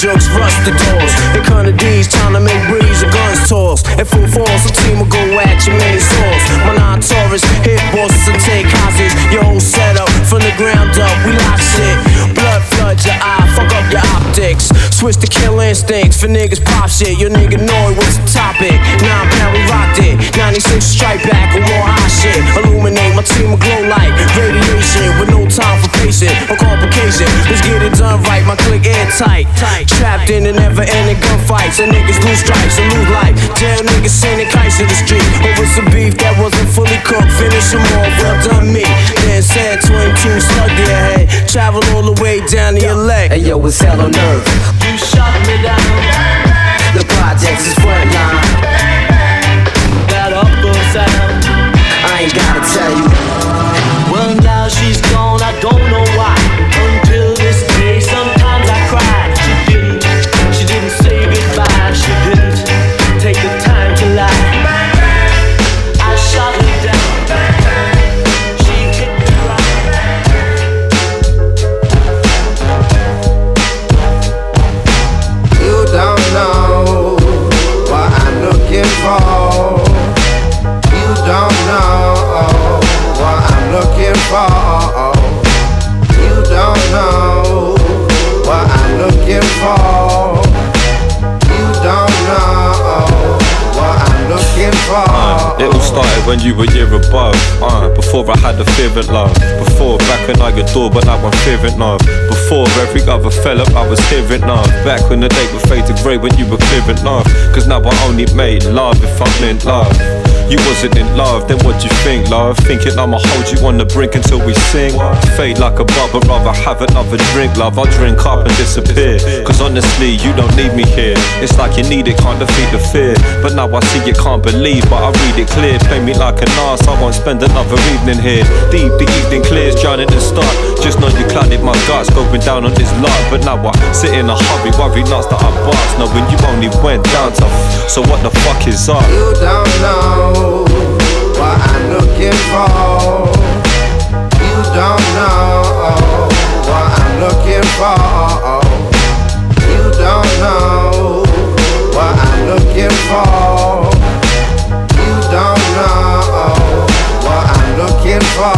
jokes, rush the doors. They kind of D's, trying to make breeze, the guns toss. At full force, a team will go at your main source. My non Taurus, hit bosses and take houses. Your whole setup from the ground up, we lock shit. Blood floods your eye, fuck up your optics. Switch to kill instincts for niggas pop shit. Your nigga know it was the topic. Nine pound, we rocked it. 96 strike back with more hot shit. Illuminate my team will glow like radiation with no time patient or complication. Let's get it done right, my click airtight. Trapped in the never ending gunfights. And niggas lose stripes and lose life. Jail niggas sending kites to the street over some beef that wasn't fully cooked. Finish them all, well done me. Then said 22 slug to your head. Travel all the way down to your leg. Hey yo, it's hell on earth. You shot me down. The projects is frontline. That upper sound. I ain't gotta tell you. Now she's gone, I don't know why. The of love. Before back when I adored, but now I'm fearing love. Before every other fell up, I was hearing love. Back when the day would fade to grey when you were clearing love. Cause now I only made love if I'm in love. You wasn't in love, then what you think, love? Thinking I'ma hold you on the brink until we sing. Fade like a bubble, rather have another drink, love. I'll drink up and disappear. Cause honestly, you don't need me here. It's like you need it, can't defeat the fear. But now I see you can't believe, but I read it clear. Play me like an ass, I won't spend another evening here. Deep, the evening clears, drowning in the start. Just know you clouded my guts, going down on this lot. But now I sit in a hurry, worry nuts that I bust. Knowing you only went down tough. So what the fuck is up? You don't know what I'm looking for. You don't know what I'm looking for. You don't know what I'm looking for. You don't know what I'm looking for.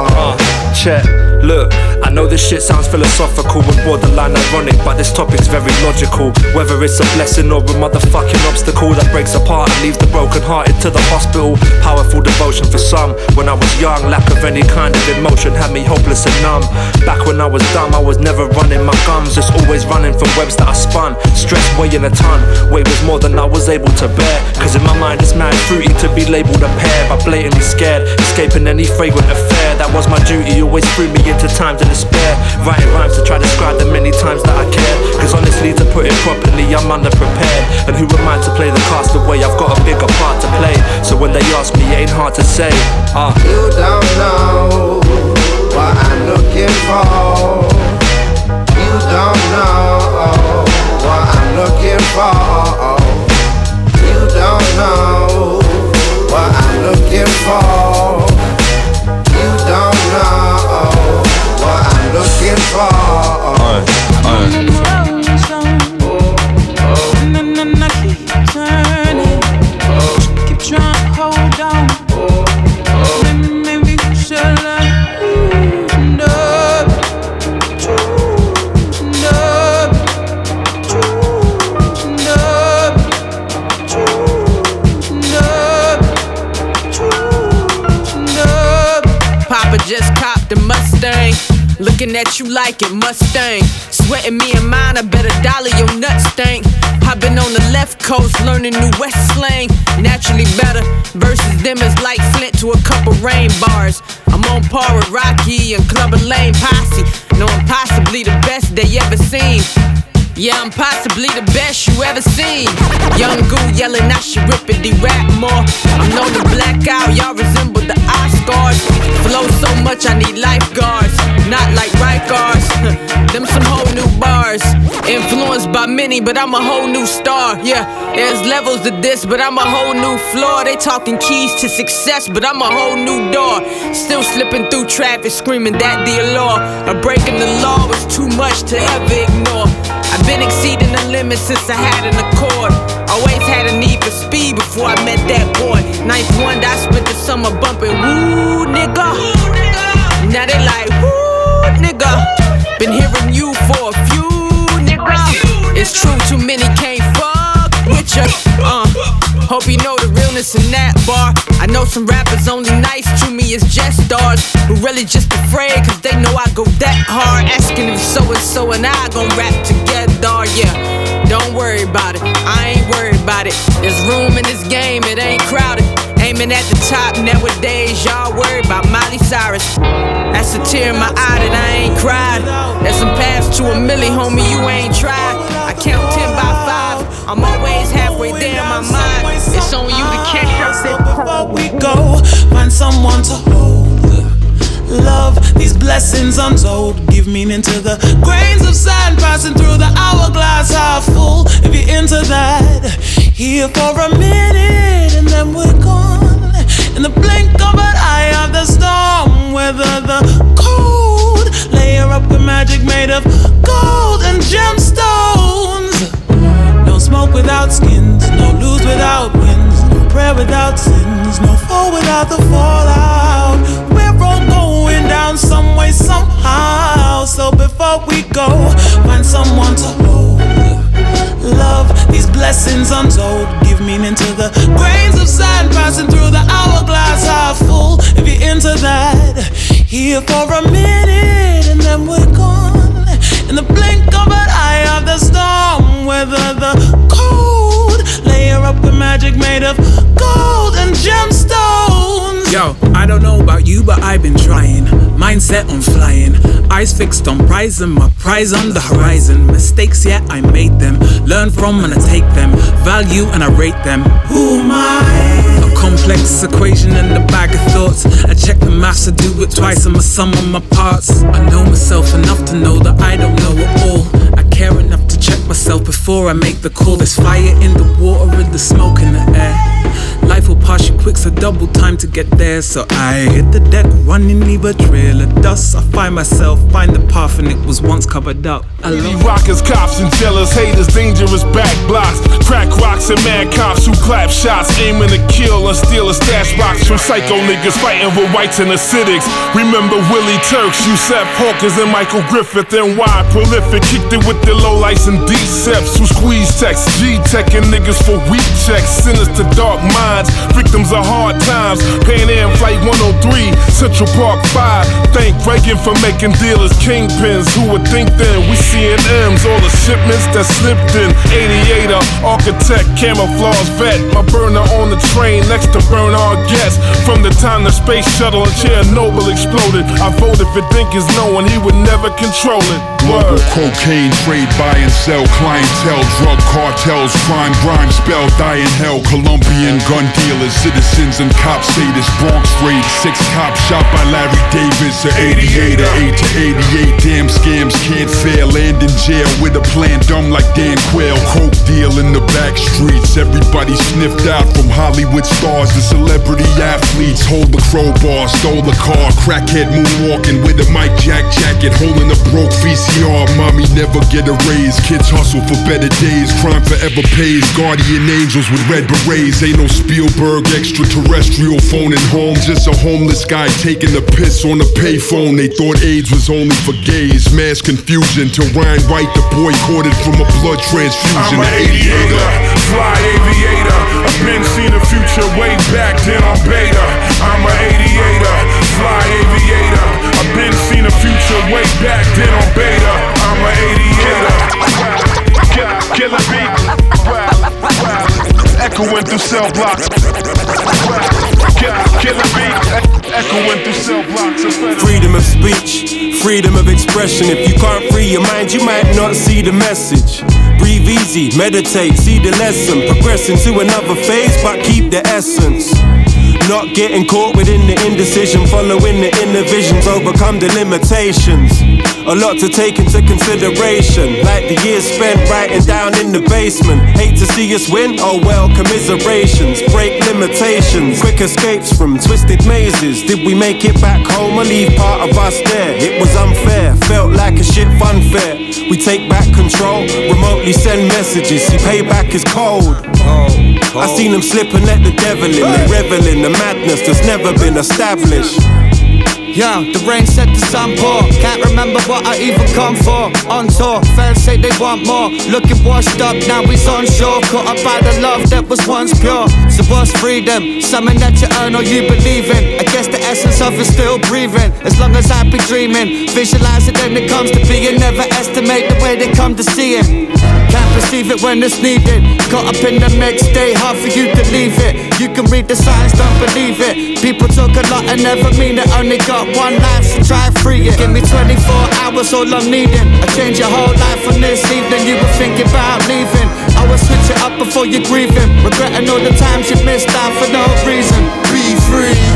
Uh, check. Look, I know this shit sounds philosophical and borderline ironic, but this topic's very logical. Whether it's a blessing or a motherfucking obstacle that breaks apart and leaves the broken hearted to the hospital. Powerful devotion for some. When I was young, lack of any kind of emotion had me hopeless and numb. Back when I was dumb, I was never running my gums, just always running from webs that I spun. Stress weighing a ton, weight was more than I was able to bear. Cause in my mind, it's mad fruity to be labeled a pair, but blatantly scared, escaping any fragrant affair. That was my duty, always threw me into times of despair. Writing rhymes to try to describe the many times that I cared. Cause honestly, to put it properly, I'm underprepared. And who am I to play the cast away? I've got a bigger part to play. So when they ask me, it ain't hard to say. Ah. You don't know what I'm looking for. You don't know what I'm looking for. You don't know what I'm looking for. I'm looking for. Looking at you like it, Mustang. Sweating me and mine, I bet a dollar your nuts stank. I've been on the left coast learning new West slang. Naturally better. Versus them is like Flint to a couple rain bars. I'm on par with Rocky and Clubber Lang Posse. No, I'm possibly the best they ever seen. Yeah, I'm possibly the best you ever seen. Young Goo yelling, I should rippity rap more. I'm known to black out, y'all resemble the Oscars. Flow so much, I need lifeguards. Not like Rikers, them some whole new bars. Influenced by many, but I'm a whole new star. Yeah, there's levels to this, but I'm a whole new floor. They talking keys to success, but I'm a whole new door. Still slipping through traffic, screaming that the law. A breaking the law was too much to ever ignore. I've been exceeding the limit since I had an accord. Always had a need for speed before I met that boy. Ninth one, I spent the summer bumping woo nigga. Now they like woo nigga. Been hearing you for a few nigga. It's true, too many can't fuck with ya. Uh, hope you know the realness in that bar. I know some rappers only nice to me is just stars, who really just afraid cause they know I go that hard. Asking if so and so and I gon' rap together, yeah. Don't worry about it, I ain't worried about it. There's room in this game, it ain't crowded. Aiming at the top nowadays, y'all worry about Miley Cyrus. That's a tear in my eye that I ain't cried. There's some paths to a milli, homie, you ain't tried. I count 10 by 5, I'm always halfway there in my mind. It's on you to catch up. Before we go, find someone to hold. Love these blessings untold. Give meaning to the grains of sand passing through the hourglass half full. If you're into that, here for a minute without sins, no fall without the fallout. We're all going down some way, somehow. So before we go, find someone to hold. Love these blessings untold. Give meaning to the grains of sand passing through the hourglass half full. If you're into that, here for a minute and then we're gone. In the blink of an eye of the storm, weather the magic made of gold and gemstones. Yo, I don't know about you, but I've been trying. Mindset on flying, eyes fixed on prize and my prize on the horizon. Mistakes, yeah, I made them. Learn from and I take them. Value and I rate them. Who am I? A complex equation in the bag of thoughts. I check the maths, I do it twice, I'm a sum of my parts. I know myself enough to know that I don't know it all. Myself before I make the call. There's fire in the water and the smoke in the air. Life will pass you quick, so double time to get there. So I hit the deck, running, leave a trail of dust. I find myself, find the path, and it was once covered up. I love rockers, cops, and jealous haters, dangerous back blocks. Crack rocks and mad cops who clap shots, aiming to kill and steal a stash box from psycho niggas fighting with whites and acidics. Remember Willie Turks, Yusef Hawkins, and Michael Griffith, and why prolific kicked it with the low lights and D-Seps who squeeze text, G-Tech and niggas for weak checks. Sinister dark minds, victims of hard times. Pan Am Flight 103, Central Park 5. Thank Reagan for making dealers kingpins. Who would think then we seeing M's, all the shipments that slipped in. 88er, architect, camouflage vet. My burner on the train next to Bernhard Goetz. From the time the space shuttle in Chernobyl exploded, I voted for is known, he would never control it. Global cocaine trade, buy and sell, clientele, drug cartels, crime, grime, spell, die in hell. Colombian gun dealers, citizens and cops say this Bronx raid. Six cops shot by Larry Davis, a 88 or 8 to 88. Damn scams can't fail. Land in jail with a plan dumb like Dan Quayle. Coke deal in the back streets. Everybody sniffed out from Hollywood stars to celebrity athletes. Hold the crowbar, stole the car. Crackhead moonwalking with a Mike Jack jacket, holding a broke VCR. Mommy never get a raise. Kids hustle for better days. Crime forever pays. Guardian angels with red berets. Ain't no Spielberg extraterrestrial phoning home. Just a homeless guy taking a piss on a payphone. They thought AIDS was only for gays. Mass confusion till Ryan White the boy, boycotted from a blood transfusion. I'm an aviator, fly aviator. I've been seen the future way back then on beta. I'm an aviator, fly aviator. I've been seen the future way back then on beta. I'm an aviator. Cell blocks. Echoing through cell blocks. Freedom of speech, freedom of expression. If you can't free your mind, you might not see the message. Breathe easy, meditate, see the lesson. Progressing to another phase, but keep the essence. Not getting caught within the indecision, following the inner visions, overcome the limitations. A lot to take into consideration, like the years spent writing down in the basement. Hate to see us win, oh well, commiserations. Break limitations, quick escapes from twisted mazes. Did we make it back home or leave part of us there? It was unfair, felt like a shit fun fair. We take back control, remotely send messages. See, payback is cold. I seen them slip and let the devil in. They revel in the madness that's never been established. Yeah, the rain set the sun pour. Can't remember what I even come for. On tour, fans say they want more. Looking washed up, now he's on shore. Caught up by the love that was once pure. So what's freedom? Something that you earn or you believe in. I guess the essence of it still breathing. As long as I be dreaming, visualize it then it comes to being. Never estimate the way they come to see it. Can't perceive it when it's needed. Caught up in the mix, stay hard for you to leave it. You can read the signs, don't believe it. People talk a lot and never mean it. Only got one life, so try free it. Give me 24 hours, all I'm needing. I change your whole life from this evening. You were thinking about leaving. I will switch it up before you're grieving. Regretting all the times you missed out for no reason. Be free.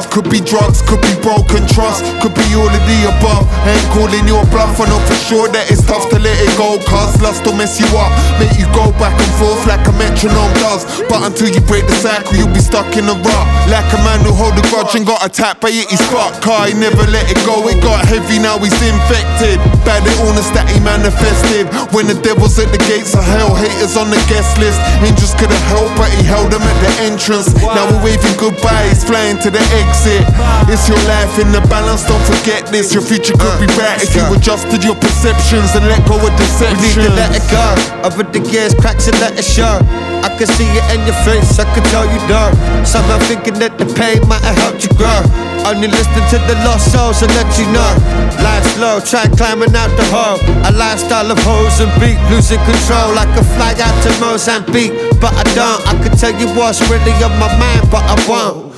Love, could be drugs, could be broken trust, could be all of the above. Ain't calling your bluff, I know for sure that it's tough to let it go. Cause lust will mess you up, make you go back and forth like a metronome does. But until you break the cycle, you'll be stuck in a rut. Like a man who hold a grudge and got attacked by it, he spot. Car, he never let it go, it got heavy, now he's infected. By the illness that he manifested. When the devil's at the gates of hell, haters on the guest list. Angels could've helped, but he held them at the entrance. Now we're waving goodbyes, flying to the exit. It's your life in the balance, don't forget this. Your future could be bright if you uh, adjusted your perceptions and let go of deception. We need to let it go. Over the years, cracks and let it show. I can see it in your face, I can tell you don't. Somehow thinking that the pain might have helped you grow. Only listen to the lost souls and let you know. Life's slow, try climbing out the hole. A lifestyle of hoes and beat, losing control. I could fly out to Mozambique, but I don't. I could tell you what's really on my mind, but I won't.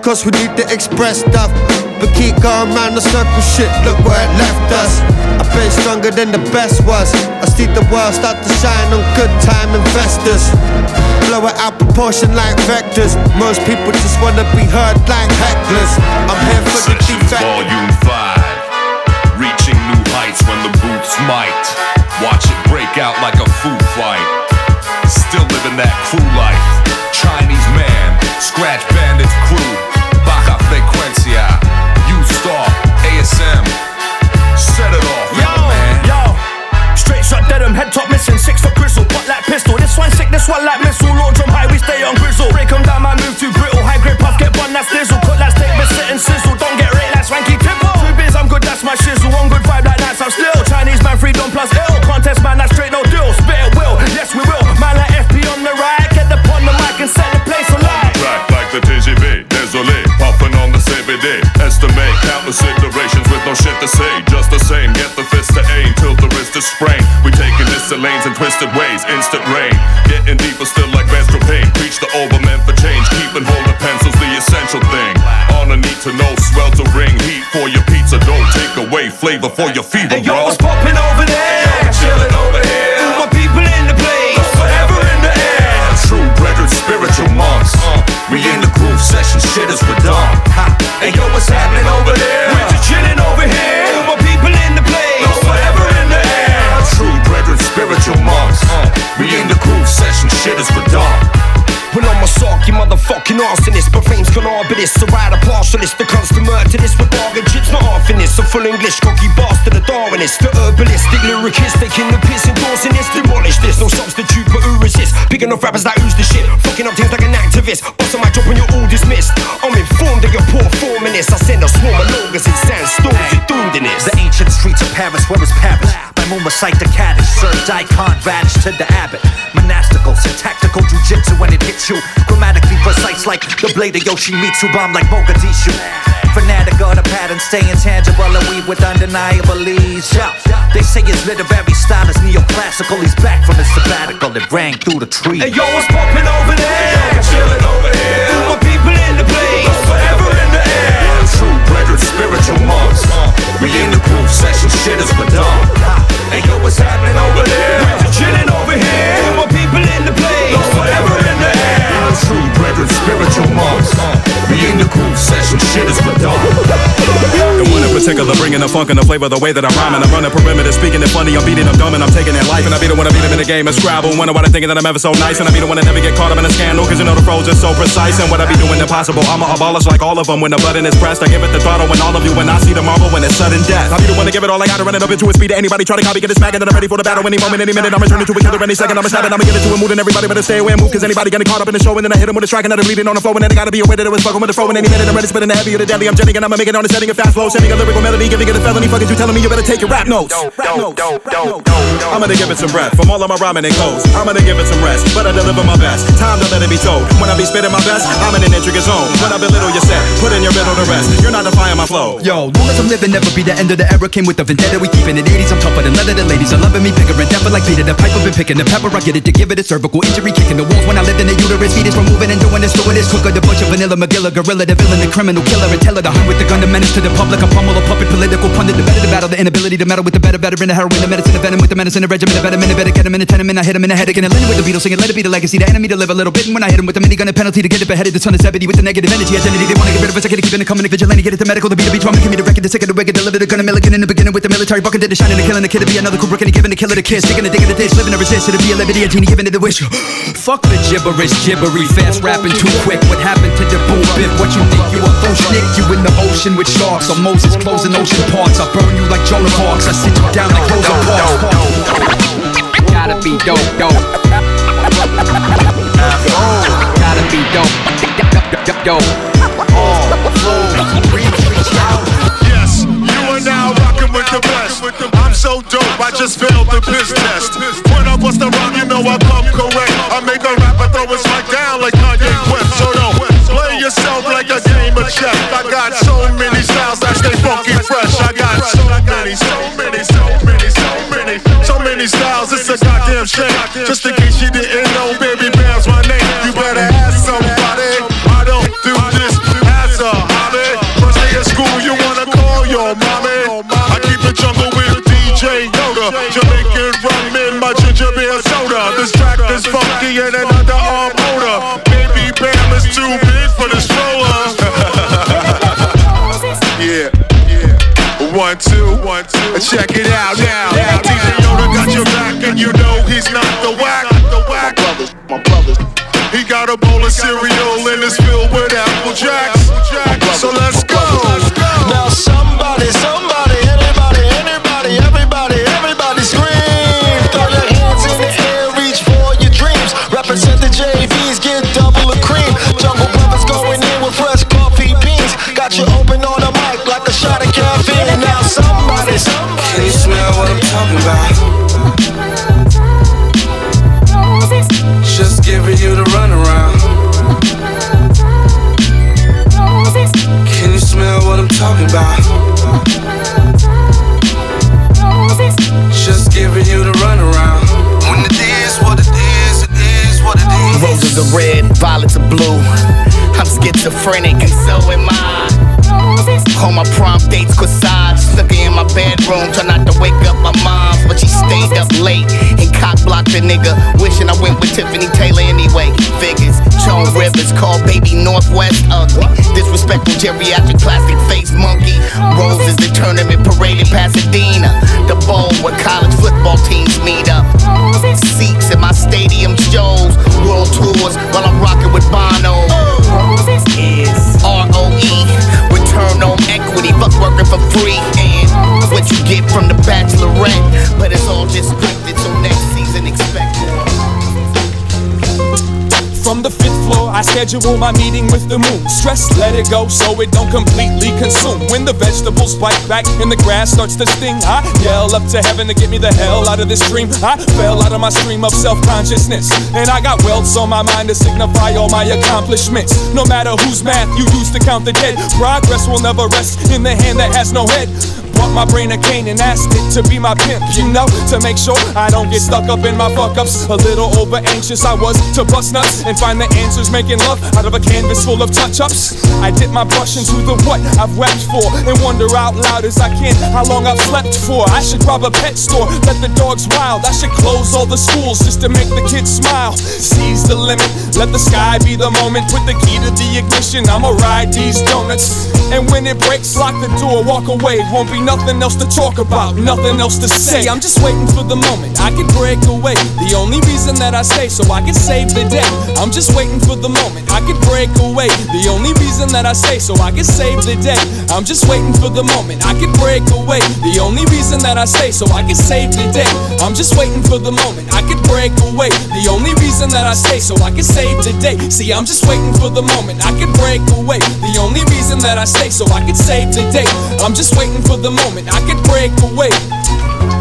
Of course, we need to express stuff. But keep going round the circle, shit, look where it left us. I been stronger than the best was. I see the world start to shine on good time investors. Blow it out proportion like vectors. Most people just wanna be heard like hecklers. I'm here for the defect. Volume 5. Reaching new heights when the booths might. Watch it break out like a food fight. Still living that crew life. Chinese man, scratch bandits crew. Twisted ways, instant rain. Getting deeper still like menstrual pain. Preach the overman for change, keeping hold of pencils, the essential thing. On a need to know, sweltering heat for your pizza. Don't take away flavor for your fever, Hey, yo, bro. what's poppin' over arborist, so ride a partialist The consummate to this with bargain It's not half in this, a full English Cocky bastard, a Darwinist. The herbalistic lyricist Taking the piss, endorsing this Demolish this, no substitute but who resist Big enough rappers that who's the shit. Fucking up things like an activist. Busting my job when you're all dismissed? I'm informed of your poor form in this I send a swarm of logos in sandstorms You're doomed in this The ancient streets of Paris, where was Paris? By recite the Kaddish, served icon radish to the abbot. Monastical, syntactical jujitsu when it hits you. Like the blade of Yoshimitsu, bomb like Mogadishu. Fanatic of the pattern, stay intangible and weave with undeniable ease. Yeah. They say his literary style is neoclassical. He's back from his sabbatical, it rang through the trees. Hey yo, what's poppin' over there? chilling over here. All my people in the place, forever in the air. True brethren, spiritual monks. We in the groove session, shit is redone. Hey yo, what's happening over there? We're just chilling over sick of the true brethren, spiritual monks. Be in the cool session, shit is for The one in particular bringing the funk and the flavor, the way that I'm rhyming. I'm running perimeter, speaking it funny. I'm beating them dumb and I'm taking their life. And I be the one to beat them in the game of Scrabble. Wonder why they thinking that I'm ever so nice. And I be the one that never get caught up in a scandal. Cause you know the pros are so precise. And what I be doing impossible. I'ma abolish like all of them. When the button is pressed, I give it the throttle. When all of you, when I see the marble, when it's sudden death. I be the one to give it all I gotta run it up into a speed. To anybody try to copy, get it smacking. And I'm ready for the battle any moment, any minute. I'm returning to each other any second. I'ma stab it, I'ma get it to a mood. And everybody better stay away and move. Cause anybody getting caught up in the show and then I hit him with a strike and then bleeding on the floor and then I gotta be aware that it was fucking with the flow and any minute I'm ready spitting the heavy or the deadly. I'm jetting and I'ma make it on the setting a fast flow, sending a lyrical melody, giving it a felony. Fucking you telling me you better take your rap notes. Rap notes. I'm gonna give it some breath from all of my rhyming and goes. I'm gonna give it some rest, but I deliver my best. Time to let it be told. When I be spitting my best, I'm in an intricate zone. When I belittle your set, put in your middle to rest. You're not defying my flow. Yo, long as I'm living, never be the end of the era. Came with the vendetta, we keeping it 80s. I'm tougher than leather. The ladies are loving me, bigger and dapper like Peter. The pipe I've been picking the pepper. I get it to give it a cervical injury, kicking the walls when I lived in the uterus. From moving and doing this, doing this. Cooker, the butcher, vanilla, Magilla, gorilla, the villain, the criminal killer, and teller, the hunt with the gun, the menace to the public. A pummel, a puppet, political pundit, the better, the battle, the inability to meddle with the better, better in the heroin, the medicine, the venom with the medicine, the regimen, the venom, the better get him in the tenement. I hit him in the head again, and Lennon with the Beatles singing, let it be the legacy, the enemy to live a little bit. And when I hit him with the minigun, a penalty to get it beheaded, the son of Zebedee with the negative energy, identity. They wanna get rid of us, I gotta keep it coming, vigilante, get it to medical, the beat, the beat, trauma, give me the record, the sick of the wicked, deliver the gun, a milligan in the beginning with the military bucket, the shining, the killing, the kid to be another Kubrick, and giving the killer the kiss, sticking the dick in the dish, living to resist, to be a liberty, a genie, giving it the wish. Fuck the gibberish, gibbery, fast rapping too quick. What happened to the boom bip? What you think you a full schnick? You in the ocean with sharks, or Moses closing ocean parts. I burn you like Joan of Arcs. I sit you down like Rosa Parks. Gotta be dope, dope. Uh, gotta be dope, dope, dope. Yes, you are now rocking with the best. I'm so dope, I just failed the piss test. I bust the rhyme, you know I come correct. I make a rapper throw his mic down like Kanye West. So don't play yourself like a game of chess. I got so many styles that stay funky fresh. I got so many, so many, so many, so many, so many styles. It's a goddamn shame. Just in One, two, one, two. Check it out now. DJ Yoda got your back and you know he's not the whack. My brothers, my brothers. He got a bowl of cereal and it's filled schedule my meeting with the moon. Stress, let it go so it don't completely consume. When the vegetables bite back and the grass starts to sting, I yell up to heaven to get me the hell out of this dream. I fell out of my stream of self consciousness. And I got welts on my mind to signify all my accomplishments. No matter whose math you use to count the dead, progress will never rest in the hand that has no head. Brought my brain a cane and asked it to be my pimp, you know, to make sure I don't get stuck up in my fuck ups. A little over anxious I was to bust nuts and find the answers making love out of a canvas full of touch ups. I dip my brush into the what I've wept for and wonder out loud as I can how long I've slept for. I should rob a pet store, let the dogs wild. I should close all the schools just to make the kids smile. Seize the limit, let the sky be the moment. Put the key to the ignition, I'ma ride these donuts. And when it breaks, lock the door, walk away. Won't be nothing else to talk about, nothing else to say. I'm just waiting for the moment I can break away. The only reason that I stay so I can save the day. I'm just waiting for the moment I can break away. The only reason that I stay so I can save the day. I'm just waiting for the moment I can break away. The only reason that I stay so I can save the day. I'm just waiting for the moment I can break away. The only reason that I stay so I can save the day. See, I'm just waiting for the moment I can break away. The only reason that I stay so I can save the day. I'm just waiting for the moment I can break away.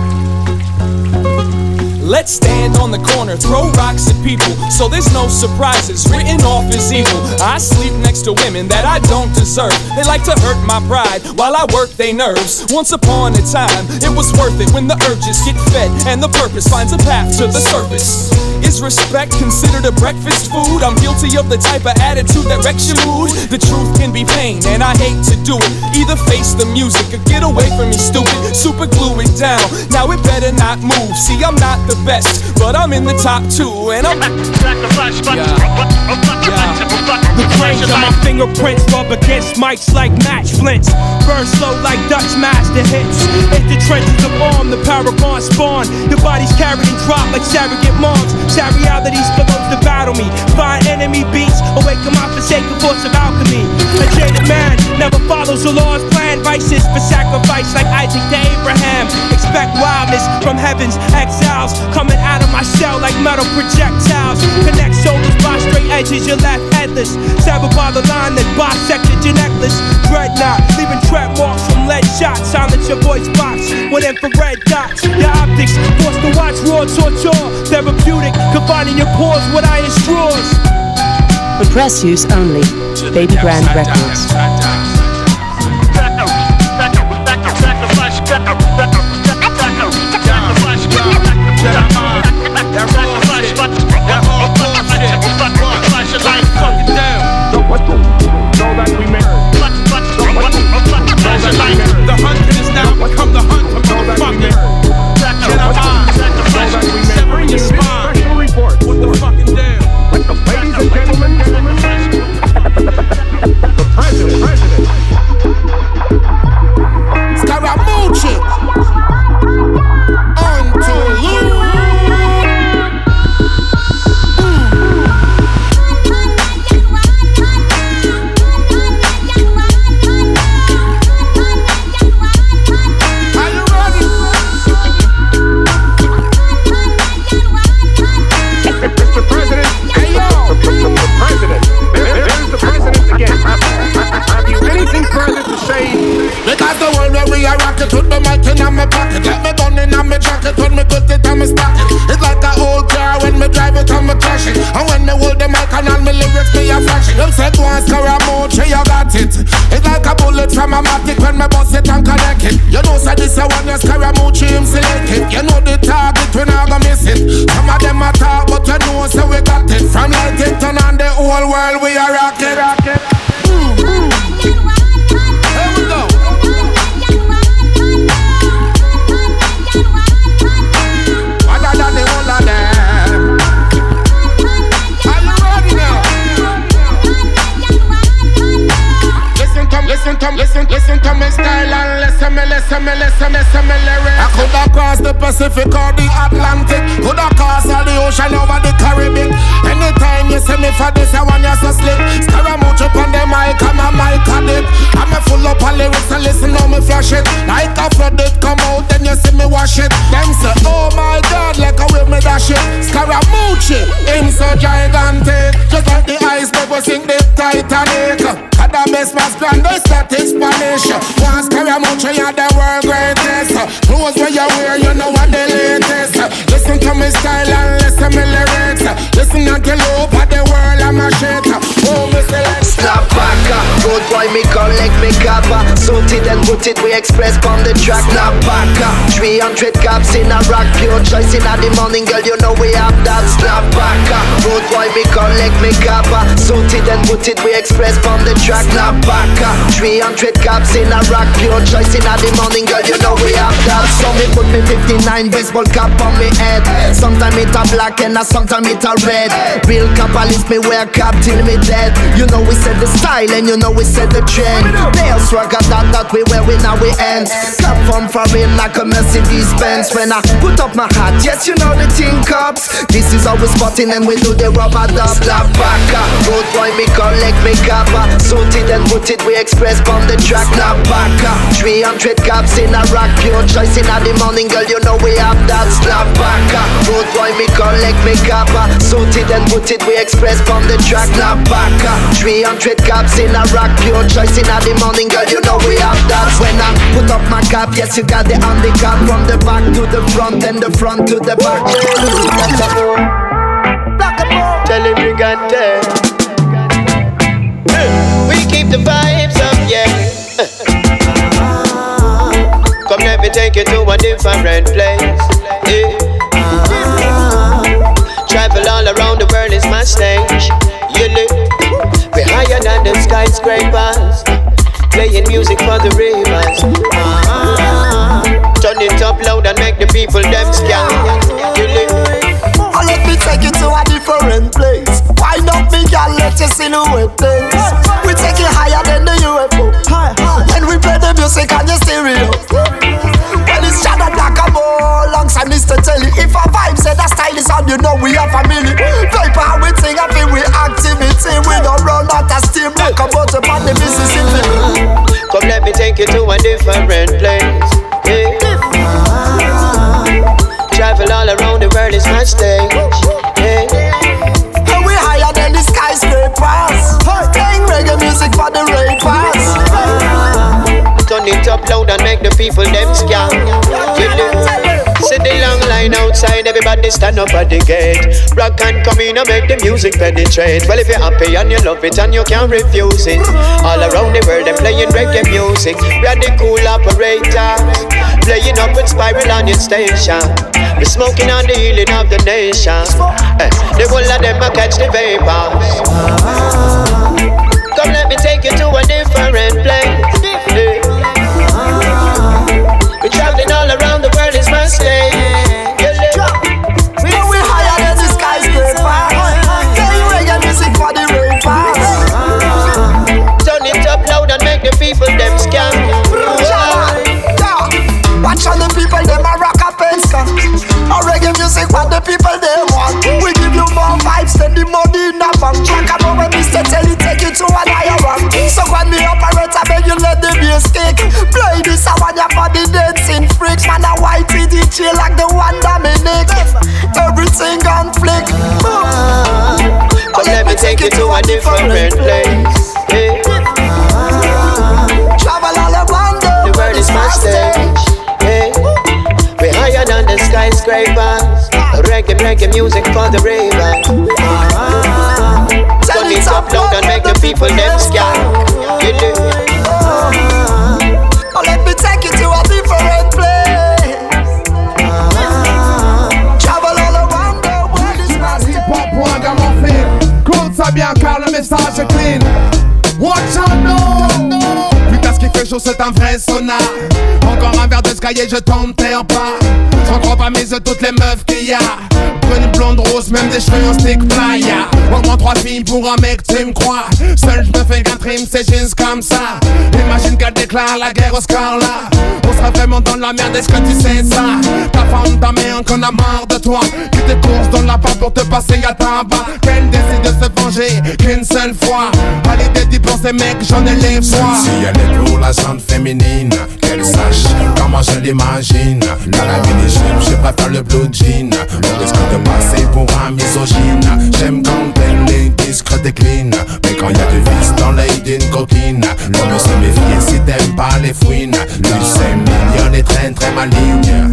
Let's stand on the corner, throw rocks at people, so there's no surprises. Written off as evil. I sleep next to women that I don't deserve. They like to hurt my pride while I work their nerves. Once upon a time, it was worth it when the urges get fed and the purpose finds a path to the surface. Is respect considered a breakfast food? I'm guilty of the type of attitude that wrecks your mood. The truth can be pain, and I hate to do it. Either face the music or get away from me, stupid. Super glue it down. Now it better not move. See, I'm not the best, but I'm in the top two, and I'm. The grains of my fingerprints rub against mics like match flints. Burn slow like Dutch master hits. Hit the trenches of arm, the paragon spawn. Your body's carried and dropped like surrogate moms. Sad realities for those that battle me. Find enemy beats, awaken my forsaken force of alchemy. A jaded man never follows the law's plan. Vices for sacrifice like Isaac to Abraham. Expect wildness from heaven's exiles. Coming out of my shell like metal projectiles. Connect shoulders by straight edges, you're left headless. Severed by the line that bisected your necklace. Dreadnought, leaving tread marks from lead shots. Silence your voice box with infrared dots. Your optics forced to watch raw torture. Therapeutic, confining your pores with iron straws. For press use only. Baby Grand Records. President, Spanish. Once Scaramucci, you're the world greatest. Clothes where you wear, you know what the latest. Listen to me style and listen me lyrics. Listen you open the world, go boy, me collect me kappa. Sorted and put it, we express on the track, not back up. 300 caps in a rock, pure choice in the morning, girl, you know we have that snap back up. Road boy, me collect me kappa. Sorted and put it, we express on the track, not back up. 300 caps in a rock, pure choice in the morning, girl, you know we have that. So me put me 59 baseball cap on me head. Sometimes it a black and sometimes it a red. Real capitalist, me wear cap till me dead. You know we set the style and you know we set the trend. They also got that that we wear we now we end. Cap from foreign like a Mercedes Benz. When I put up my hat, yes you know the thing cops. This is how we spotting and we do the rubber dub la baka. Road boy me collect me kappa. Sorted and put it we express on the track la baka. 300 caps in a rock pure choice in the morning girl you know we have that slap baka. Road boy me collect me kappa. Sorted and put it we express on the track la baka. 300 caps in a rock pure choice in the morning girl you know we have that. When I put up my cap yes you got the handicap from the back to the front and the front to the back. Tell him we got that. We keep the vibes up, yeah. Come let me take you to a different place. Yeah. Travel all around the world is my stage. You we're higher than the skyscrapers. Playing music for the ravers. Uh-huh. Turn it up loud and make the people them scan. You. Oh, let me take you to a different place. Why not me, girl? Let your silhouette dance. We take it higher than the UFO. When we play the music on your stereo. Shadow Black and more alongside Mr. Telly. If a vibe say that style is on, you know we are family. Paper, we think of it, we activity. We don't run out of steam like a butter on the Mississippi. Come let me take you to a different place. Yeah. Travel all around the world is my stage. Yeah. And we higher than the skyscrapers. Playing reggae music for the ravers. Up loud and make the people them know. See the long line outside, everybody stand up at the gate. Rock and come in and make the music penetrate. Well, if you're happy and you love it and you can't refuse it, all around the world they're playing reggae music. We are the cool operators, playing up with spiral on your station. We're smoking on the healing of the nation. Eh, the whole of them catch the vapors. Come let me take you to a different place. All around the world, is my stage. We know higher than the skyscraper. Reggae music for the ravers. Ah. Turn it up loud and make the people them scam. Watch all the people them a rock a penska. Reggae music what the people they want. We give you more vibes than the money in the bank. Jack and over Mr. Telly take you to a higher rank. So when me operator beg you let the bass kick. Play this I want you for the dancing freaks. Man a DJ like the one Dominic. Everything on flick. Come let me take you to a different place. Travel all around the The world is my stage. We're higher than the skyscrapers. Reggae, reggae music for the ravers. Ah. Turn it up loud and make the people them scam. Bien car le message est clean. Watch out no. Putain ce qui fait chaud c'est un vrai sonar Encore un verre de Sky et je t'en perds pas J'en crois pas mais de toutes les meufs qu'il y a. Brune, blonde, rose, même des cheveux en stick playa Au moins trois filles pour un mec tu me crois. Seul je me fais qu'un trim c'est juste comme ça. Imagine qu'elle déclare la guerre au Scarla On sera vraiment dans la merde est-ce que tu sais ça? Ta femme, ta mère qu'on a marre de toi. Qui te course dans la part pour te passer à tabac Qu'elle décide de se venger qu'une seule fois. À l'idée d'y penser mec j'en ai les fois Si elle est pour la zone féminine, qu'elle sache comment je l'imagine? Dans la mini-jupe, je préfère le blue jean. On risque de passer pour un misogyne. J'aime quand elle est discrète et clean. Mais quand y a du vice dans l'œil d'une coquine, faut mieux se méfier si t'aimes pas les fouines. Tu sais, mignonne et très très maligne.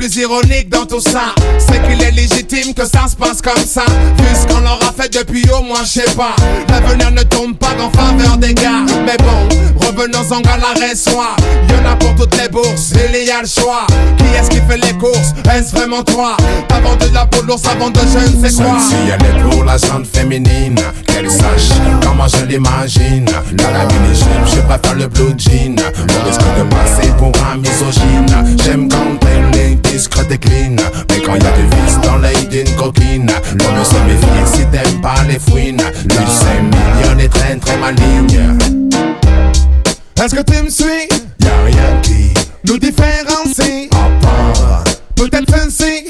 Plus ironique dans tout ça, c'est qu'il est légitime que ça se passe comme ça. Vu ce qu'on leur a fait depuis au moins, je sais pas. L'avenir ne tourne pas en faveur des gars. Mais bon, revenons-en à l'arrêt soir. Y'en a pour toutes les bourses, il y a le choix. Qui est-ce qui fait les courses? Est-ce vraiment toi? T'as vendu de la peau l'ours avant de je ne sais quoi. Si elle est pour la gente féminine, qu'elle sache comment je l'imagine. Dans la mini-gym, je préfère le blue jean. Le risque de passer pour un misogyne. J'aime quand y a du vice dans l'œil d'une coquine, l'on ne se méfie si t'aimes pas les fouines. Tu sais, mignonne et très très maligne. Est-ce que tu me suis? Y'a rien qui nous différencie. Peut-être fancy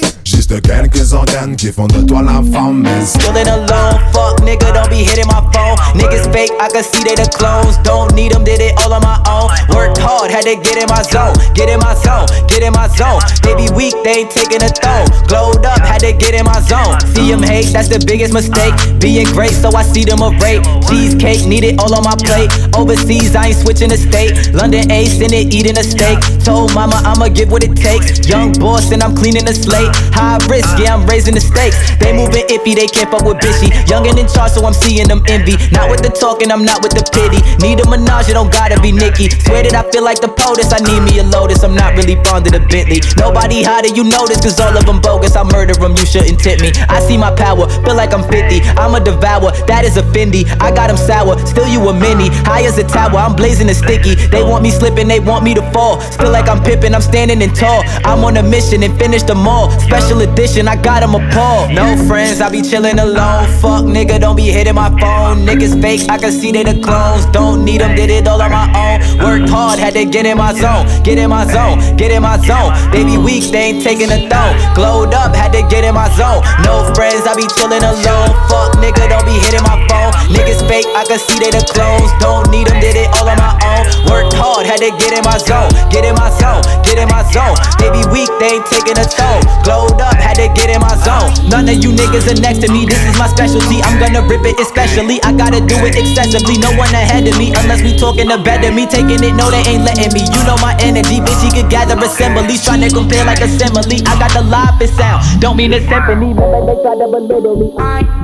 Juste quelques organes qui font de toi la femme mais Feeling alone, fuck nigga, don't be hitting my phone. Niggas fake, I can see they the clones. Don't need them, did it all on my own. Worked hard, had to get in my zone. Get in my zone, get in my zone. They be weak, they ain't taking a throne. Glowed up, had to get in my zone. See them hate, that's the biggest mistake. Being great, so I see them a rape. Cheesecake, need it all on my plate. Overseas, I ain't switching the state. London ace in it, eating a steak. Told mama I'ma give what it takes. Young boss, and I'm cleaning the slate. High risk, yeah, I'm raising the stakes. They moving iffy, they can't fuck with bitchy. Young and in charge, so I'm seeing them envy. Not with the talking, I'm not with the pity. Need a menage, it don't gotta be Nicki. Swear that I feel like the POTUS, I need me a Lotus. I'm not really fond of the Bentley. Nobody hotter, you know this, cause all of them bogus. I murder them, you shouldn't tip me. I see my power, feel like I'm 50. I'm a devour, that is a Fendi. I got them sour, still you a mini. High as a tower, I'm blazing a sticky. They want me slipping, they want me to fall. Still like I'm pippin', I'm standing in tall. I'm on a mission and finish them all. Special edition, I got them appalled. No friends, I be chillin' alone. Fuck nigga, don't be hitting my phone. Niggas fake, I can see they the clones. Don't need them, did it all on my own. Worked hard, had to get in my zone. Get in my zone, get in my zone. They be weak, they ain't taking a throne. Glowed up, had to get in my zone. No friends, I be chillin' alone. Fuck nigga, don't be hitting my phone. Niggas fake, I can see they the clones. Don't need them, did it all on my own. Worked hard, had to get in my zone. Get in my zone, get in my zone. They be weak, they ain't taking a throne. Glowed up, had to get in my zone. None of you niggas are next to me, this is my specialty. I'm gonna rip it especially. I gotta do it excessively. No one ahead of me, unless we talking to better me. Taking it, no, they ain't letting me. You know my energy, bitch, he could gather assemblies. Trying to compare like a simile. I got the loudest sound, don't mean a symphony. Remember they try to belittle me.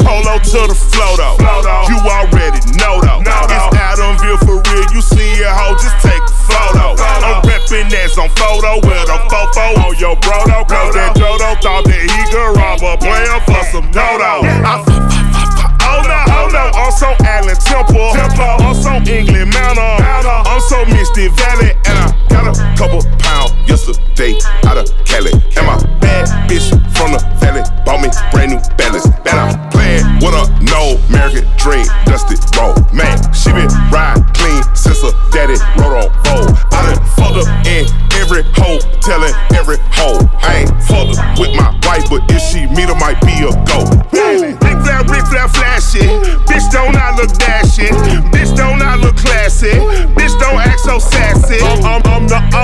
Polo to the flow though. You already know though. It's Adamville for real. You see a hoe, just take a photo. I'm reppin' that's on photo with a fofo on your brodo. Cause that Jodo thought that he could rob a player for some dodo. I Oh no, oh no, I'm so Allen Temple. I'm so England Manor. I'm so Misty Valley. And I got a couple pounds yesterday out of Cali. And my bad bitch from the valley bought me brand new balance. And I'm playing with a no American dream, dusty road. Man,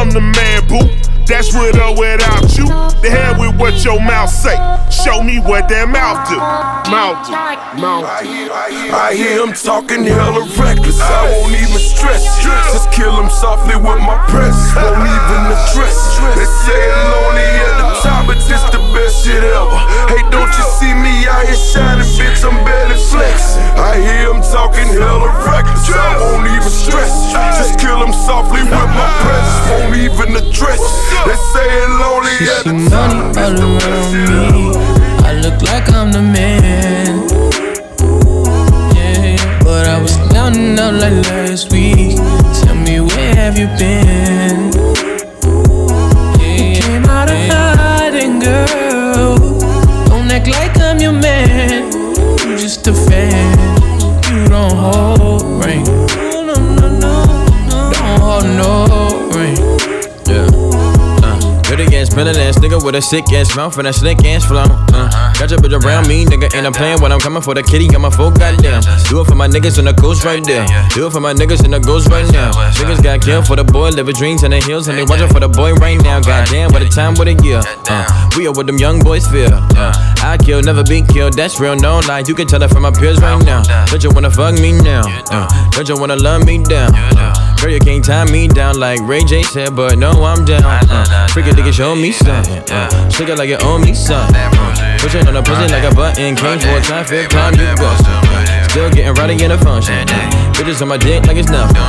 I'm the, man, boo. That's with or without you. The hell with what your mouth say. Show me what that mouth do. Mouth do. Mouth do. I hear him talking hella reckless. I won't even stress. Just kill him softly with my press. Won't even address. They say it lonely at the top, but this the best shit ever. Hey, don't you see me out here shining, bitch? I'm barely flexing. I hear him talking hella reckless. I won't even stress. Just kill him softly with my press. Won't even address. They say it lonely She at see the money top. all around me. I look like I'm the man. Yeah, but I was counting out like last week. Tell me where have you been? Dirty ass, villain ass nigga with a sick ass mouth and a slick ass flow. Uh, got your bitch around me, nigga, and I'm playing when I'm coming for the kitty. Got my full goddamn. Do it for my niggas in the coast right there. Do it for my niggas in the ghost right now. Niggas got killed for the boy, living dreams in the hills, and they watching for the boy right now. Goddamn, what a time, what a year. Uh, we are what them young boys feel. Uh, I kill, never be killed. That's real, no lie. You can tell it from my peers right now. Don't you wanna fuck me now? Uh, don't you wanna love me down? Uh, Girl, you can't tie me down like Ray J said, but no, I'm down. Uh, freaking nigga, show me something. Uh, shake it like it owe me something. Uh, push it on the pussy like a button. Came for a time, fifth time you go. Still getting rowdy in a function. Bitches on my dick like it's nothing.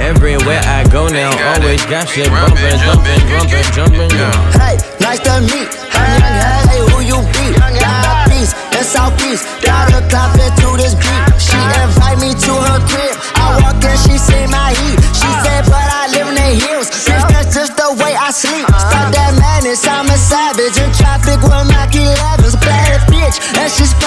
Everywhere I go now, always got shit bumping, jumping, jumping, jumping. Hey, nice to meet. I'm young, hey, who you be? Got the peace in Southeast. Got her clapping to this beat. She invite me to her crib. I walk in, she see my heat. She said, but bitch,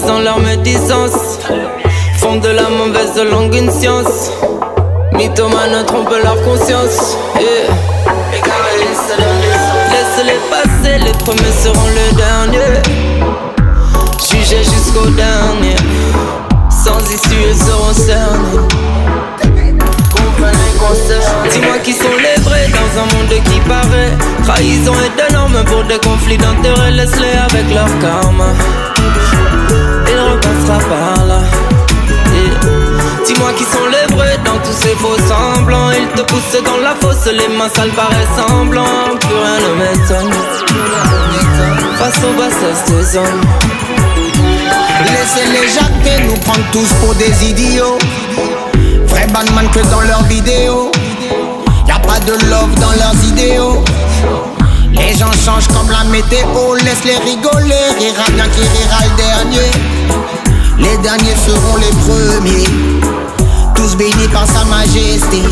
dans leur médisance Font de la mauvaise langue une science. Mythomanes trompent leur conscience. Yeah. Laisse-les passer, les premiers seront les derniers Jugés jusqu'au dernier. Sans issue ils seront cernés Dis-moi qui sont les vrais dans un monde qui paraît. Trahison et de normes pour des conflits d'intérêts. Laisse-les avec leur karma repassera par là. Dis-moi qui sont les vrais dans tous ces faux semblants Ils te poussent dans la fosse, les mains sales paraissent semblants Plus rien ne m'étonne Face aux bassesses des hommes Laissez-les jacter, nous prendre tous pour des idiots. Vrai Batman que dans leurs vidéos. Y a pas de love dans leurs idéaux. Les gens changent comme la météo, laisse-les rigoler. Rira bien qui rira le dernier. Les derniers seront les premiers. Tous bénis par sa majesté.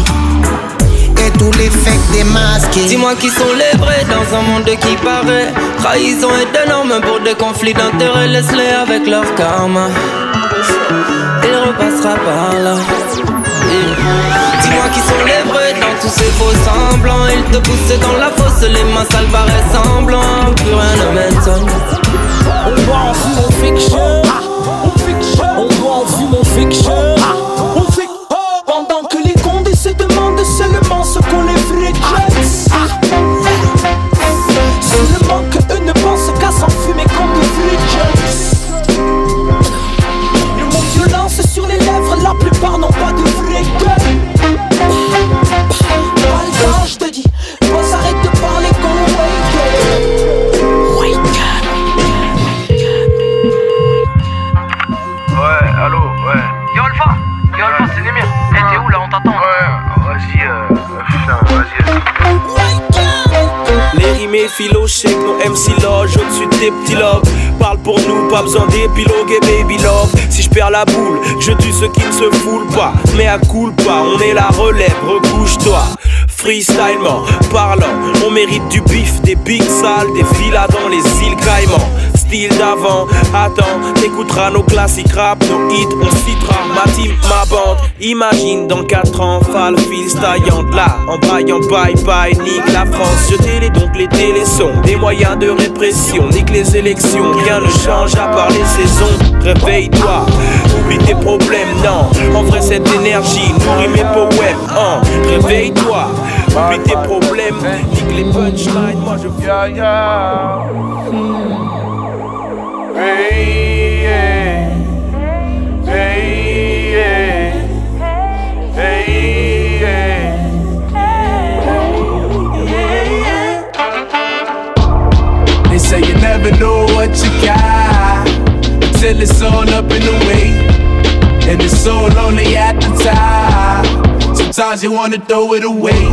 Et tous les fakes démasqués. Dis-moi qui sont les vrais dans un monde qui paraît Trahison et de normes pour des conflits d'intérêts Laisse-les avec leur karma Il repassera par là. Dis-moi qui sont les vrais ces faux semblants. Ils te poussent dans la fosse, les mains sales paraissent semblants Plus rien ne m'étonne. On doit en fumer mon fiction. On doit en fumer mon fiction Ouais. Yo c'est Némir. Eh, hey, t'es où là On t'attend. Ouais, ah, vas-y, euh. Vas-y. Les rimes philo, chez nos MC loge au-dessus des petits lobes. Parle pour nous, pas besoin d'épiloguer, baby love. Si je perds la boule, je tue ceux qui ne se foulent pas. Mais à coule pas, on est la relève, recouche-toi freestylement parlant. On mérite du bif, des big salles, des villas dans les îles Caïmans style d'avant. Attends, t'écouteras nos classiques rap, nos hits, on citera ma team, ma bande. Imagine dans 4 ans, Fall fils taillant là, en braillant bye bye, nique la France. Je télé donc les télésons, des moyens de répression, nique les élections. Rien ne change à part les saisons. Réveille-toi, oublie tes problèmes, non. En vrai, cette énergie nourrit mes poèmes, hein. Réveille-toi, oublie tes problèmes, nique les punchlines. Moi je yeah. Yeah. Until it's all up in the way. And it's so lonely at the top. Sometimes you wanna throw it away.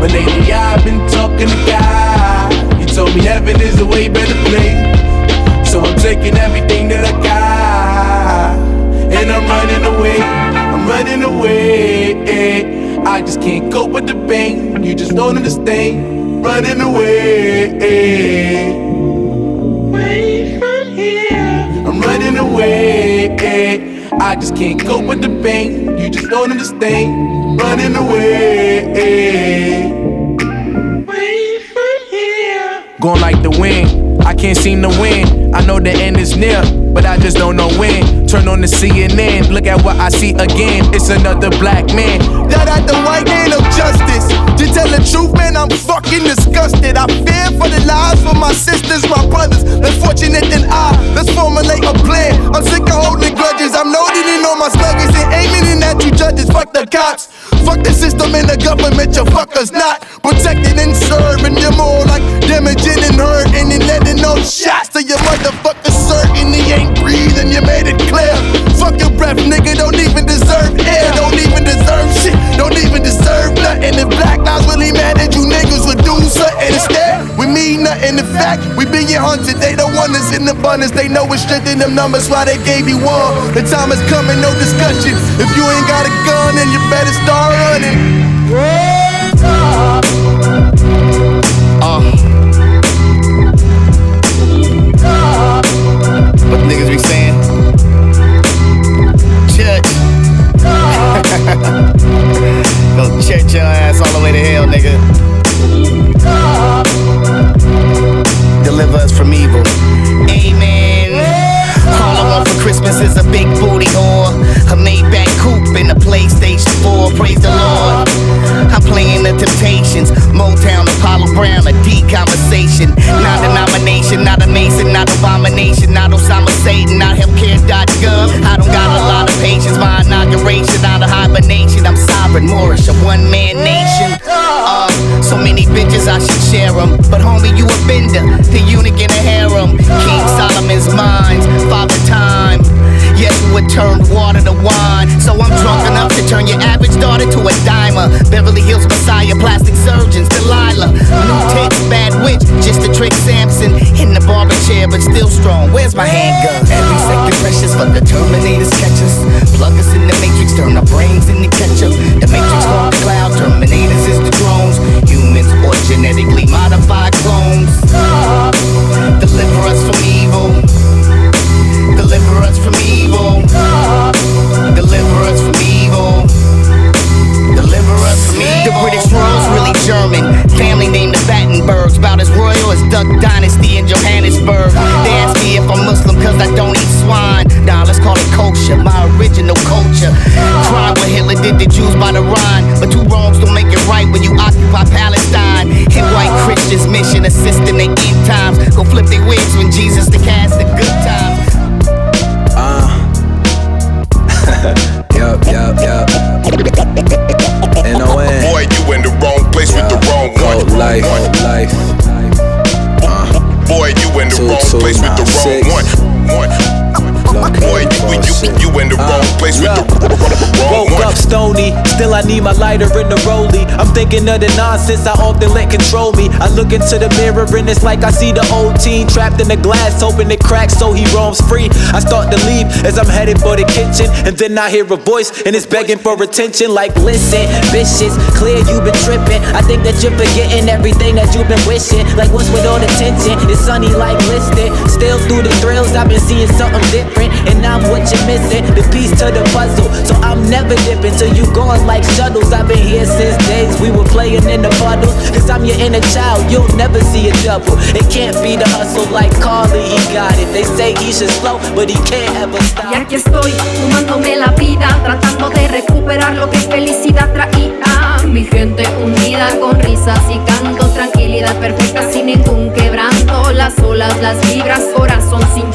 But lately I've been talking to God. You told me heaven is a way better place. So I'm taking everything that I got. And I'm running away. I'm running away. Eh. I just can't cope with the pain. You just don't understand. Running away. Eh. Away from here. I'm running away. Eh. I just can't cope with the pain. You just don't understand. Running away. Away from here. Going like the wind. I can't seem to win. I know the end is near, but I just don't know when. Turn on the CNN, look at what I see again. It's another black man. That at the white hand of justice. To tell the truth, man, I'm fucking disgusted. I fear for the lives of my sisters, my brothers. Less fortunate than I. Let's formulate a plan. I'm sick of holding grudges. I'm loading in on my sluggers and aiming in at you judges. Fuck the cops. Fuck the system and the government, you fuckers not protecting and serving. You're more like damaging and hurting and letting no shots to your motherfucker certain he ain't breathing. You made it clear. Fuck your breath, nigga. Don't even deserve air. Don't even deserve shit. Don't even deserve nothing. If black lives really mattered, you niggas would do something instead. In fact, we being hunted. They don't want us in abundance. They know it's strict in them numbers. Why they gave you one? The time is coming, no discussion. If you ain't got a gun, then you better start running. Uh. What niggas be saying? Church. Go church your ass all the way to hell, nigga. Us from evil. Amen. All I want for Christmas is a big booty whore, a Maybach coupe, and a PlayStation 4. Praise the Lord. I'm playing the Temptations, Motown, Apollo Brown, a D conversation. Not a denomination, not a Mason, not abomination, not Osama Satan, not healthcare.gov. I don't got a lot of patience. My inauguration out of hibernation. I'm sovereign, Moorish, a one man nation. Uh, so many bitches, I should share them. But homie, you a bender, the eunuch in a harem. King Solomon's minds, father time. Yes, would turn water to wine. So I'm drunk enough to turn your average daughter to a dimer. Beverly Hills Messiah, plastic surgeons, Delilah. New takes, bad witch, just a trick Samson. In the barber chair, but still strong. Where's my handgun? Every second precious for the Terminators catch us. Plug us in the matrix, turn our brains into ketchup. The matrix on the cloud, Terminators is the or genetically modified clones. Deliver us from evil. Deliver us from evil. Deliver us from evil. Deliver us from evil. The British royals really German. Family named the Battenbergs. About as royal as Duck Dynasty in Johannesburg. They ask me if I'm Muslim cause I don't eat swine. Nah, let's call it kosher. My original culture. Crime what Hitler did to Jews by the Rhine. But two wrongs don't make it right when you occupy Palestine. And white Christians mission assisting the end times. Go flip their wigs when Jesus the cast the good times. Uh. Yup, yup, yup. N-O-N. Boy, you in the wrong place with the wrong one. life, life. Boy, you in the Two, wrong two, place with the nine, wrong six. one. One. Boy, you, you, you in the wrong uh, place with the wrong Woke up stony, Still, I need my lighter in the rollie. I'm thinking of the nonsense I often let control me. I look into the mirror and it's like I see the old teen trapped in the glass, hoping it cracks so he roams free. I start to leave as I'm headed for the kitchen, and then I hear a voice and it's begging for attention. Like, listen, bitches, clear you've been tripping. I think that you're forgetting everything that you've been wishing. Like, what's with all the tension? It's sunny like listed. Still through the thrills, I've been seeing something different, and I'm what you're missing. The piece to the puzzle, so I'm never dipping till you going like shuttles. I've been here since days we were playing in the puddles. Cause I'm your inner child, you'll never see a double. It can't be the hustle like Carly, he got it. They say he should slow, but he can't ever stop. Y aquí estoy, fumándome la vida, tratando de recuperar lo que felicidad traía. Mi gente unida con risas y canto, tranquilidad perfecta sin ningún quebranto. Las olas, las vibras, corazón sin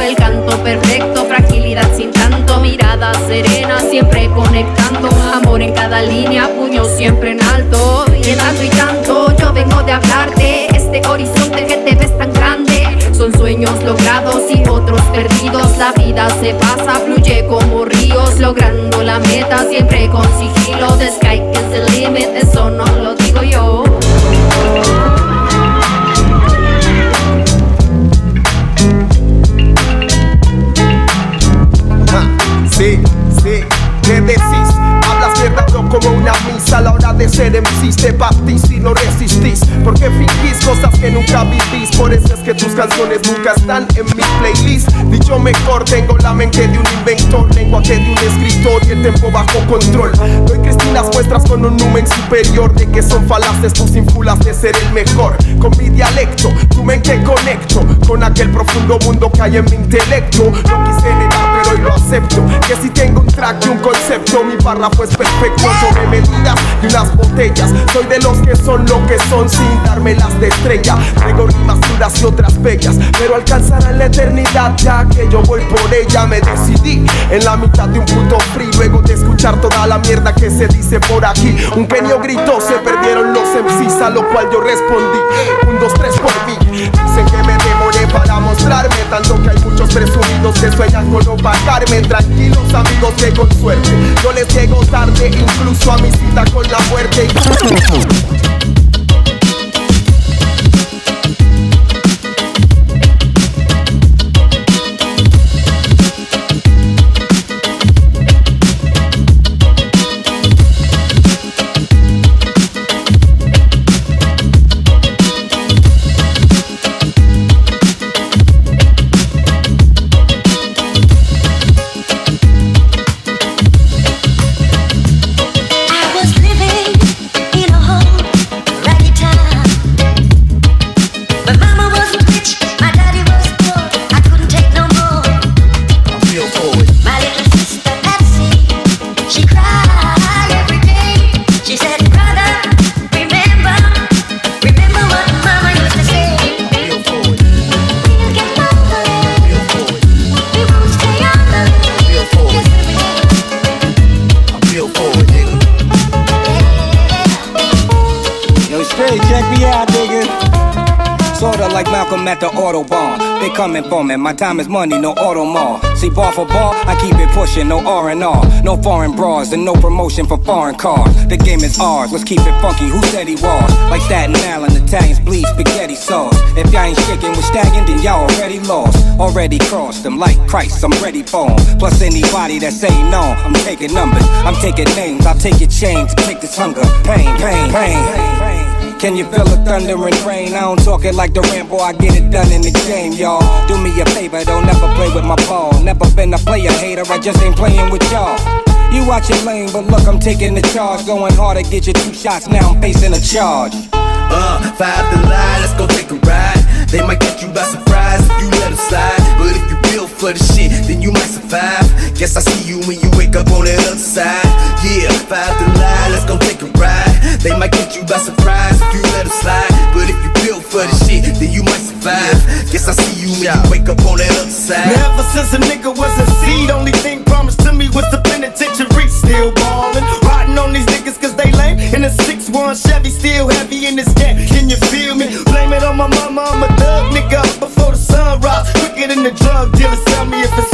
el canto perfecto, fragilidad sin tanto, mirada serena, siempre conectando. Amor en cada línea, puño siempre en alto. Y en tanto y tanto, yo vengo de hablarte, este horizonte que te ves tan grande. Son sueños logrados y otros perdidos. La vida se pasa, fluye como ríos, logrando la meta siempre con sigilo. The sky is the limit, eso no lo digo yo. Sí, sí, ¿qué decís? Hablas mierda no como una misa. A la hora de ser MCs te batís y no resistís. Porque fingís cosas que nunca vivís Por eso es que tus canciones nunca están en mi playlist. Dicho mejor, tengo la mente de un inventor Lenguaje de un escritor y el tempo bajo control. Doy cristinas muestras con un numen superior. De que son falaces tus infulas de ser el mejor. Con mi dialecto, tu mente conecto. Con aquel profundo mundo que hay en mi intelecto. No quise lo acepto Que si tengo un track y un concepto Mi párrafo es perfecto sobre medidas y unas botellas. Soy de los que son lo que son sin dármelas de estrella. Traigo rimas duras y otras bellas Pero alcanzarán la eternidad ya que yo voy por ella. Me decidí en la mitad de un puto free Luego de escuchar toda la mierda que se dice por aquí. Un genio gritó, se perdieron los MCs A lo cual yo respondí, un, dos, tres por mí Dicen que me demoré para mostrarme Tanto que hay muchos presumidos que sueñan con opacarme Tranquilos amigos que con suerte. Yo les llego tarde incluso a mi cita con la muerte My mama Coming my time is money, no auto mall. See, bar for bar, I keep it pushing, no R&R. No foreign bras and no promotion for foreign cars. The game is ours, let's keep it funky, who said he was? Like Staten Island, Italians bleed spaghetti sauce. If y'all ain't shaking with stagging, then y'all already lost. Already crossed them like Christ, I'm ready for for 'em. Plus anybody that say no, I'm taking numbers. I'm taking names, I'll take your chains, take this hunger. Pain, pain, pain. Can you feel the thunder and rain? I don't talk it like the Rambo, I get it done in the game, y'all. Do me a favor, don't never play with my ball. Never been a player hater, I just ain't playing with y'all. You watch your lane, but look, I'm taking the charge. Going hard to get you two shots, now I'm facing a charge. Uh, five to lie, let's go take a ride. They might catch you by surprise if you let them slide. But if you build for the shit, then you might survive. Guess I see you when you wake up on the other side. Yeah, five to lie, let's go take a ride. They might catch you by surprise if you let them slide. But if you build for the shit, then you might survive. Guess I see you when you wake up on the other side. Now ever since a nigga was a seed, only thing promised to me was the penitentiary. Still ballin', riding on these niggas cause they lame. In a 6-1 Chevy, still heavy in this game. Can you feel drug dealers, tell me if it's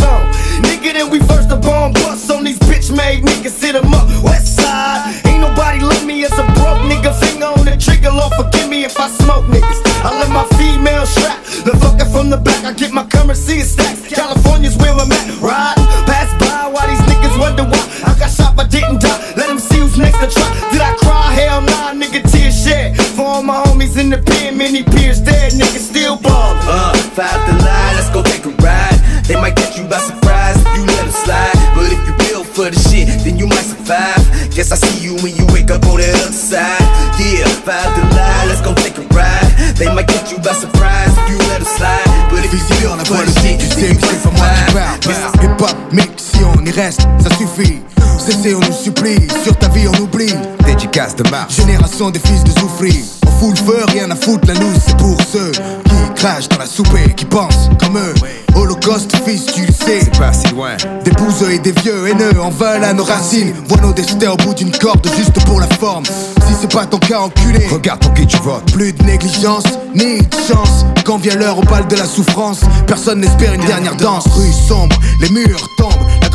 Génération des fils de souffrir. On fout le feu, rien à foutre, la loose, c'est pour ceux qui crachent dans la soupe et qui pensent comme eux. Holocauste, fils, tu le sais. C'est pas si loin. Des bouseux et des vieux haineux en veulent à nos racines. Vois nos destins au bout d'une corde juste pour la forme. Si c'est pas ton cas, enculé. Regarde pour qui tu votes. Plus de négligence, ni de chance. Quand vient l'heure au bal de la souffrance, personne n'espère une dernière danse. Rue sombre, les murs tombent.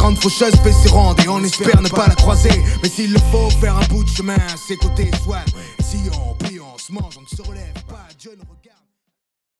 Grande faucheuse fait ses et on espère ne pas la croiser. Mais s'il le faut, faire un bout de chemin à ses côtés, soit. Si on plie, on se mange, on ne se relève